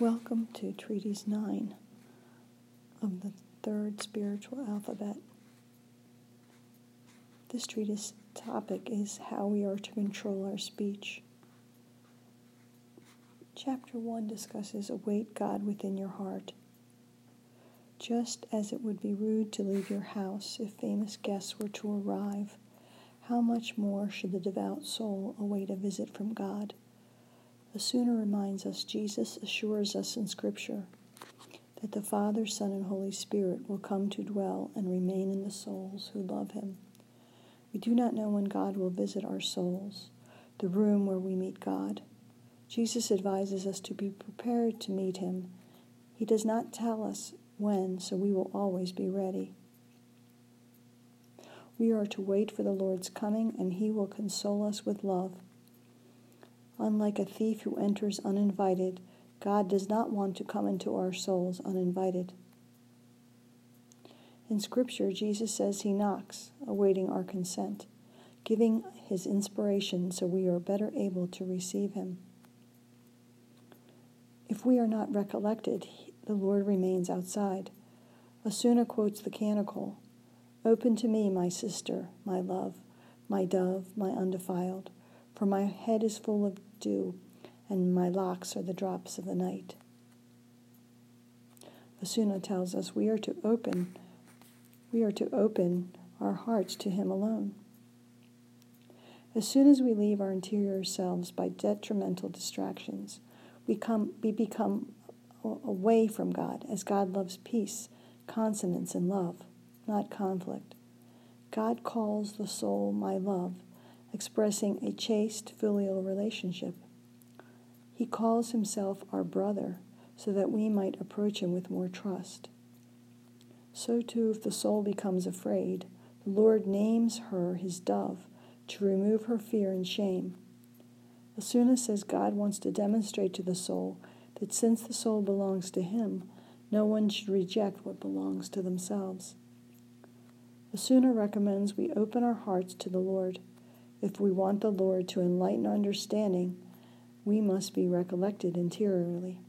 Welcome to Treatise 9 of the Third Spiritual Alphabet. This treatise topic is how we are to control our speech. Chapter 1 discusses await God within your heart. Just as it would be rude to leave your house if famous guests were to arrive, how much more should the devout soul await a visit from God? Osuna reminds us Jesus assures us in Scripture that the Father, Son, and Holy Spirit will come to dwell and remain in the souls who love Him. We do not know when God will visit our souls, the room where we meet God. Jesus advises us to be prepared to meet Him. He does not tell us when, so we will always be ready. We are to wait for the Lord's coming, and He will console us with love. Unlike a thief who enters uninvited, God does not want to come into our souls uninvited. In Scripture, Jesus says he knocks, awaiting our consent, giving his inspiration so we are better able to receive him. If we are not recollected, the Lord remains outside. Osuna quotes the canticle Open to me, my sister, my love, my dove, my undefiled, for my head is full of dew, and my locks are the drops of the night. Osuna tells us we are to open we are to open our hearts to him alone. As soon as we leave our interior selves by detrimental distractions, we, come, we become away from God, as God loves peace, consonance, and love, not conflict. God calls the soul my love, expressing a chaste filial relationship. He calls himself our brother so that we might approach him with more trust. So too, if the soul becomes afraid, the Lord names her his dove to remove her fear and shame. Osuna says God wants to demonstrate to the soul that since the soul belongs to him, no one should reject what belongs to themselves. Osuna recommends we open our hearts to the Lord. If we want the Lord to enlighten understanding, we must be recollected interiorly.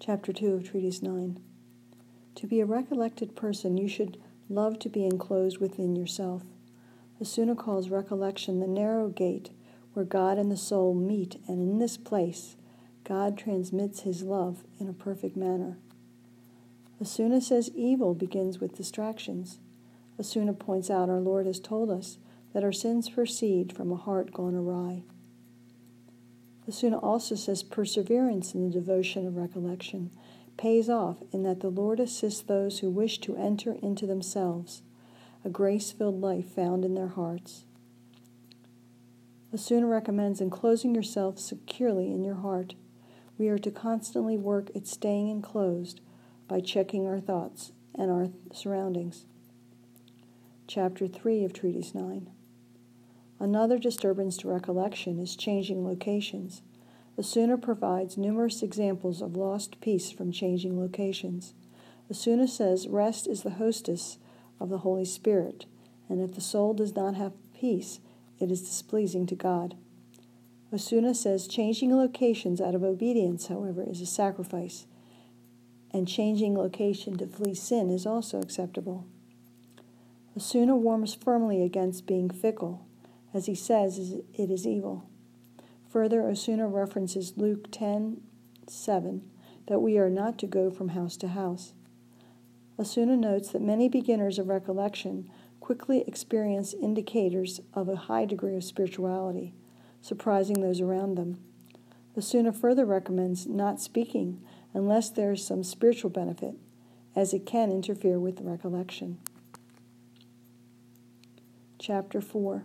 Chapter 2 of Treatise 9. To be a recollected person, you should love to be enclosed within yourself. Osuna calls recollection the narrow gate where God and the soul meet, and in this place, God transmits his love in a perfect manner. Osuna says evil begins with distractions. Osuna points out our Lord has told us that our sins proceed from a heart gone awry. Osuna also says perseverance in the devotion of recollection pays off in that the Lord assists those who wish to enter into themselves a grace filled life found in their hearts. Osuna recommends enclosing yourself securely in your heart. We are to constantly work at staying enclosed by checking our thoughts and our surroundings. Chapter 3 of Treatise 9. Another disturbance to recollection is changing locations. Osuna provides numerous examples of lost peace from changing locations. Osuna says rest is the hostess of the Holy Spirit, and if the soul does not have peace, it is displeasing to God. Osuna says changing locations out of obedience, however, is a sacrifice, and changing location to flee sin is also acceptable. Osuna warns firmly against being fickle as he says it is evil. Further, Osuna references Luke 10 7 that we are not to go from house to house. Osuna notes that many beginners of recollection quickly experience indicators of a high degree of spirituality, surprising those around them. Osuna further recommends not speaking unless there is some spiritual benefit, as it can interfere with recollection. Chapter 4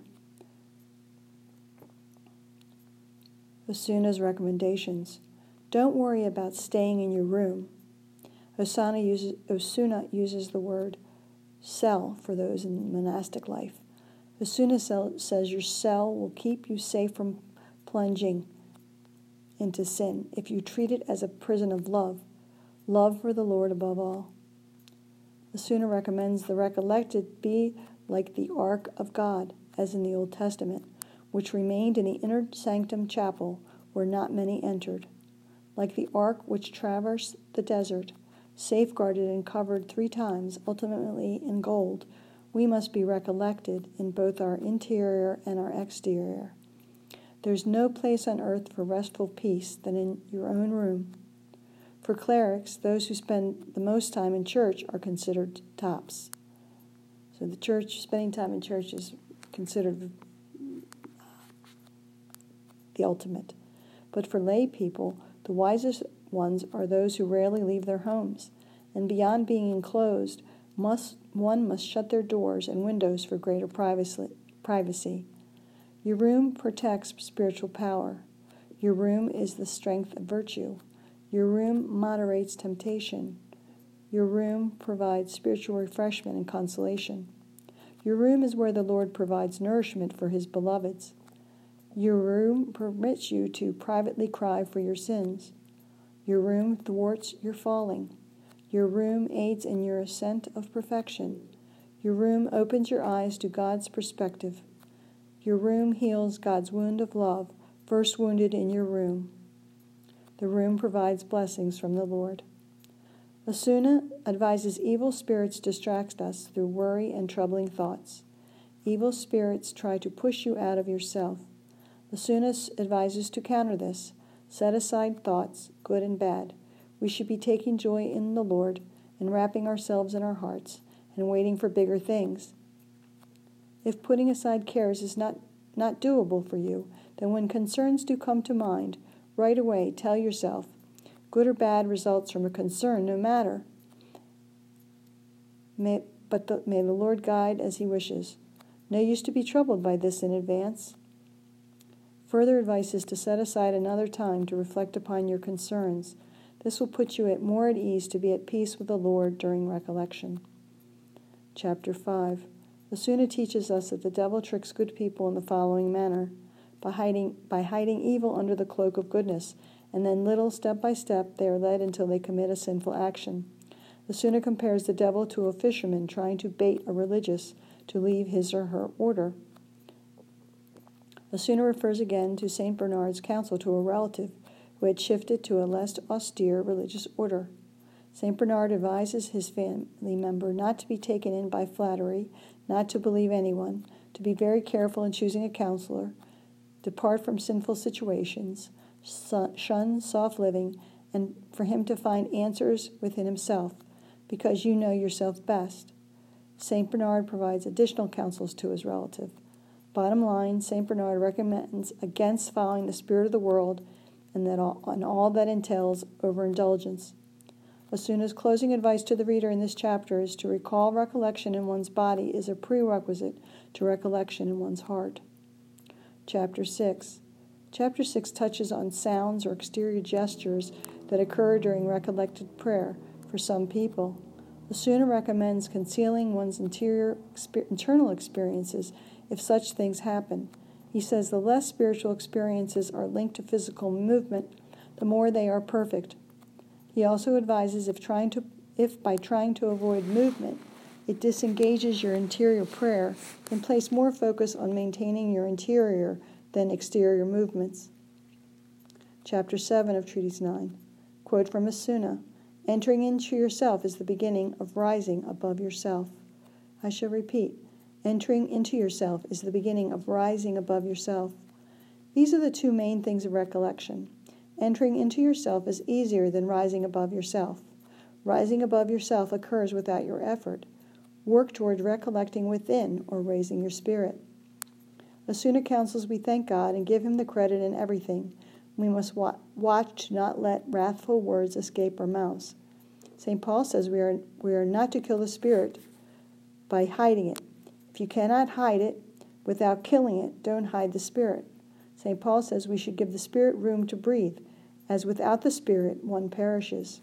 Osuna's recommendations. Don't worry about staying in your room. Osana uses, Osuna uses the word cell for those in monastic life. Osuna says your cell will keep you safe from plunging into sin if you treat it as a prison of love, love for the Lord above all. Osuna recommends the recollected be like the ark of God, as in the Old Testament which remained in the inner sanctum chapel where not many entered. Like the ark which traversed the desert, safeguarded and covered three times, ultimately in gold, we must be recollected in both our interior and our exterior. There's no place on earth for restful peace than in your own room. For clerics, those who spend the most time in church are considered tops. So the church, spending time in church is considered the ultimate. But for lay people, the wisest ones are those who rarely leave their homes, and beyond being enclosed, must, one must shut their doors and windows for greater privacy. Your room protects spiritual power. Your room is the strength of virtue. Your room moderates temptation. Your room provides spiritual refreshment and consolation. Your room is where the Lord provides nourishment for his beloveds. Your room permits you to privately cry for your sins. Your room thwarts your falling. Your room aids in your ascent of perfection. Your room opens your eyes to God's perspective. Your room heals God's wound of love, first wounded in your room. The room provides blessings from the Lord. Osuna advises evil spirits distract us through worry and troubling thoughts. Evil spirits try to push you out of yourself. Osuna advises to counter this. Set aside thoughts, good and bad. We should be taking joy in the Lord and wrapping ourselves in our hearts and waiting for bigger things. If putting aside cares is not, not doable for you, then when concerns do come to mind, right away tell yourself, good or bad results from a concern no matter. May, but the, may the Lord guide as he wishes. No use to be troubled by this in advance. Further advice is to set aside another time to reflect upon your concerns. This will put you at more at ease to be at peace with the Lord during recollection. Chapter 5 Osuna teaches us that the devil tricks good people in the following manner by hiding, by hiding evil under the cloak of goodness, and then little step by step they are led until they commit a sinful action. Osuna compares the devil to a fisherman trying to bait a religious to leave his or her order. Osuna refers again to St. Bernard's counsel to a relative who had shifted to a less austere religious order. St. Bernard advises his family member not to be taken in by flattery, not to believe anyone, to be very careful in choosing a counselor, depart from sinful situations, shun soft living, and for him to find answers within himself, because you know yourself best. St. Bernard provides additional counsels to his relative. Bottom line, St. Bernard recommends against following the spirit of the world and, that all, and all that entails overindulgence. Osuna's closing advice to the reader in this chapter is to recall recollection in one's body is a prerequisite to recollection in one's heart. Chapter 6 Chapter 6 touches on sounds or exterior gestures that occur during recollected prayer for some people. Osuna recommends concealing one's interior, internal experiences if such things happen. He says the less spiritual experiences are linked to physical movement, the more they are perfect. He also advises if trying to if by trying to avoid movement it disengages your interior prayer, then place more focus on maintaining your interior than exterior movements. Chapter 7 of Treatise 9. Quote from Osuna Entering into yourself is the beginning of rising above yourself. I shall repeat Entering into yourself is the beginning of rising above yourself. These are the two main things of recollection. Entering into yourself is easier than rising above yourself. Rising above yourself occurs without your effort. Work toward recollecting within or raising your spirit. Osuna counsels we thank God and give Him the credit in everything. We must wa- watch to not let wrathful words escape our mouths. St. Paul says we are, we are not to kill the spirit by hiding it, if you cannot hide it without killing it, don't hide the Spirit. St. Paul says we should give the Spirit room to breathe, as without the Spirit one perishes.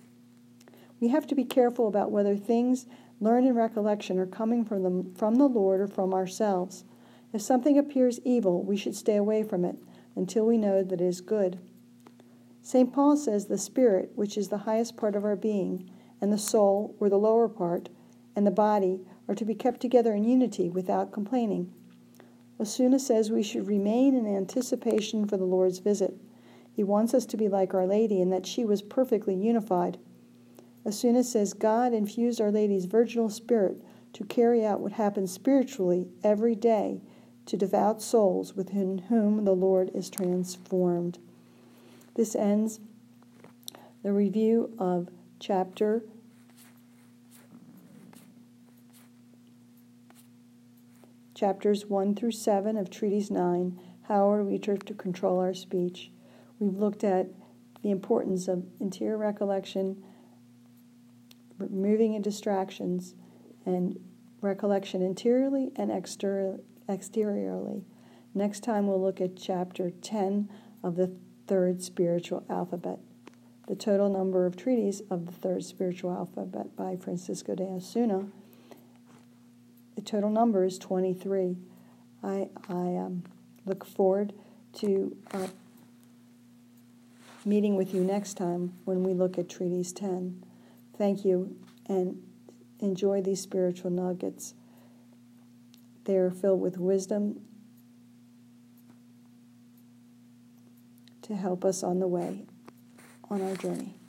We have to be careful about whether things learned in recollection are coming from the, from the Lord or from ourselves. If something appears evil, we should stay away from it until we know that it is good. St. Paul says the spirit, which is the highest part of our being, and the soul, or the lower part, and the body are to be kept together in unity without complaining. Osuna says we should remain in anticipation for the Lord's visit. He wants us to be like Our Lady in that she was perfectly unified. Osuna says God infused Our Lady's virginal spirit to carry out what happens spiritually every day to devout souls within whom the Lord is transformed. This ends the review of chapter chapters 1 through 7 of Treatise 9, How are we to control our speech? We've looked at the importance of interior recollection, removing distractions, and recollection interiorly and exter- exteriorly. Next time we'll look at chapter 10 of the third spiritual alphabet. The total number of treaties of the third spiritual alphabet by Francisco de Osuna. The total number is 23. I, I um, look forward to uh, meeting with you next time when we look at Treaties 10. Thank you and enjoy these spiritual nuggets. They are filled with wisdom to help us on the way, on our journey.